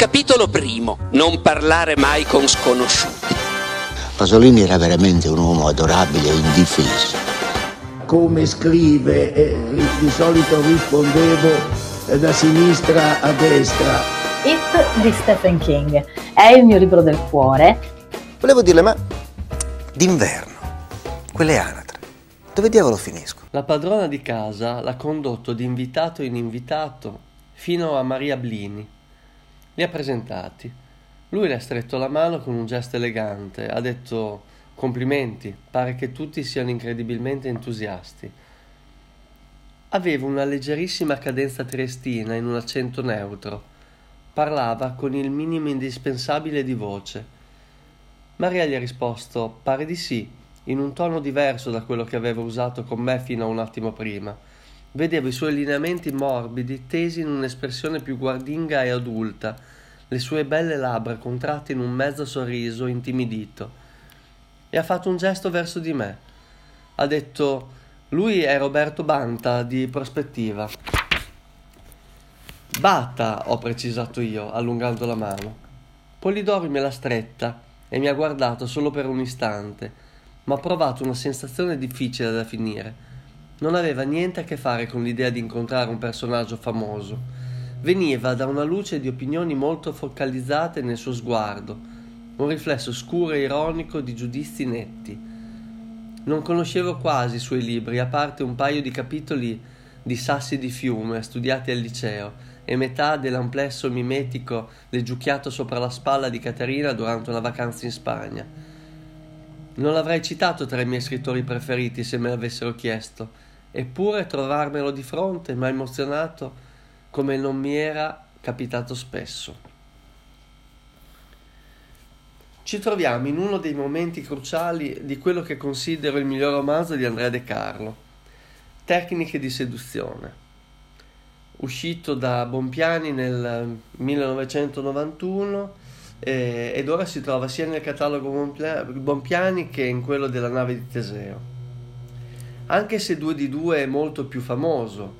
Capitolo primo. Non parlare mai con sconosciuti. Pasolini era veramente un uomo adorabile e indifeso. Come scrive, eh, di solito rispondevo eh, da sinistra a destra. It di Stephen King è il mio libro del cuore. Volevo dirle, ma d'inverno, quelle anatre, dove diavolo finisco? La padrona di casa l'ha condotto di invitato in invitato fino a Maria Blini. Li ha presentati. Lui le ha stretto la mano con un gesto elegante, ha detto complimenti, pare che tutti siano incredibilmente entusiasti. Aveva una leggerissima cadenza triestina in un accento neutro. Parlava con il minimo indispensabile di voce. Maria gli ha risposto pare di sì in un tono diverso da quello che aveva usato con me fino a un attimo prima. Vedevo i suoi lineamenti morbidi tesi in un'espressione più guardinga e adulta, le sue belle labbra contratte in un mezzo sorriso intimidito. E ha fatto un gesto verso di me. Ha detto: Lui è Roberto Banta di Prospettiva. Bata, ho precisato io, allungando la mano. Polidori me l'ha stretta e mi ha guardato solo per un istante ma ho provato una sensazione difficile da finire. Non aveva niente a che fare con l'idea di incontrare un personaggio famoso. Veniva da una luce di opinioni molto focalizzate nel suo sguardo, un riflesso scuro e ironico di giudizi netti. Non conoscevo quasi i suoi libri, a parte un paio di capitoli di Sassi di fiume studiati al liceo e metà dell'amplesso mimetico leggiucchiato sopra la spalla di Caterina durante una vacanza in Spagna. Non l'avrei citato tra i miei scrittori preferiti se me l'avessero chiesto, eppure trovarmelo di fronte mi ha emozionato come non mi era capitato spesso. Ci troviamo in uno dei momenti cruciali di quello che considero il miglior romanzo di Andrea De Carlo, Tecniche di seduzione, uscito da Bompiani nel 1991 eh, ed ora si trova sia nel catalogo Bompiani che in quello della nave di Teseo. Anche se 2 di 2 è molto più famoso,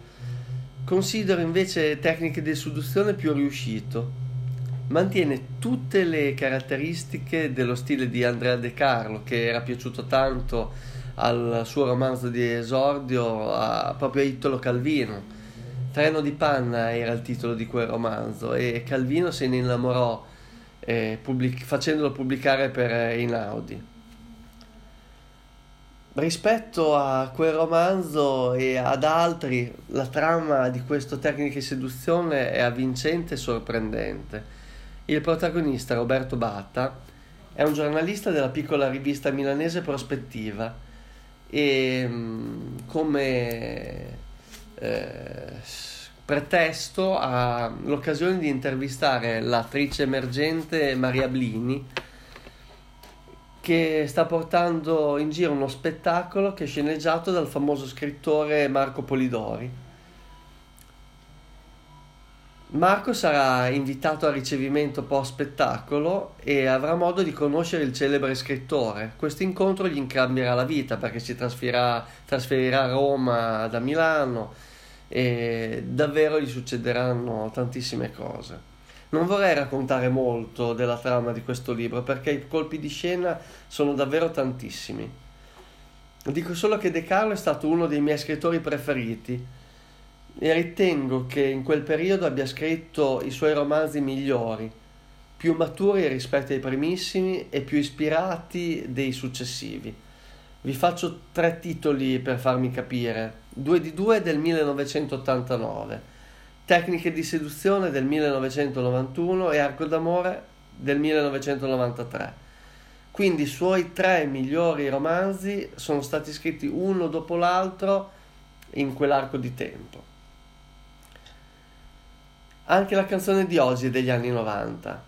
considero invece tecniche di seduzione più riuscito. Mantiene tutte le caratteristiche dello stile di Andrea De Carlo, che era piaciuto tanto al suo romanzo di esordio, a, proprio a Italo Calvino. Treno di panna era il titolo di quel romanzo e Calvino se ne innamorò eh, pubblic- facendolo pubblicare per eh, Inaudi. Rispetto a quel romanzo e ad altri, la trama di questo Tecniche di seduzione è avvincente e sorprendente. Il protagonista, Roberto Batta, è un giornalista della piccola rivista milanese Prospettiva e mm, come eh, pretesto all'occasione di intervistare l'attrice emergente Maria Blini che sta portando in giro uno spettacolo che è sceneggiato dal famoso scrittore Marco Polidori. Marco sarà invitato al ricevimento post spettacolo e avrà modo di conoscere il celebre scrittore. Questo incontro gli incambierà la vita perché si trasferirà, trasferirà a Roma da Milano e davvero gli succederanno tantissime cose. Non vorrei raccontare molto della trama di questo libro perché i colpi di scena sono davvero tantissimi. Dico solo che De Carlo è stato uno dei miei scrittori preferiti e ritengo che in quel periodo abbia scritto i suoi romanzi migliori, più maturi rispetto ai primissimi e più ispirati dei successivi. Vi faccio tre titoli per farmi capire. 2 di 2 del 1989, Tecniche di seduzione del 1991 e Arco d'amore del 1993. Quindi i suoi tre migliori romanzi sono stati scritti uno dopo l'altro in quell'arco di tempo. Anche la canzone di oggi è degli anni 90.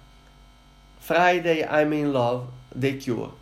Friday I'm in Love dei Cure.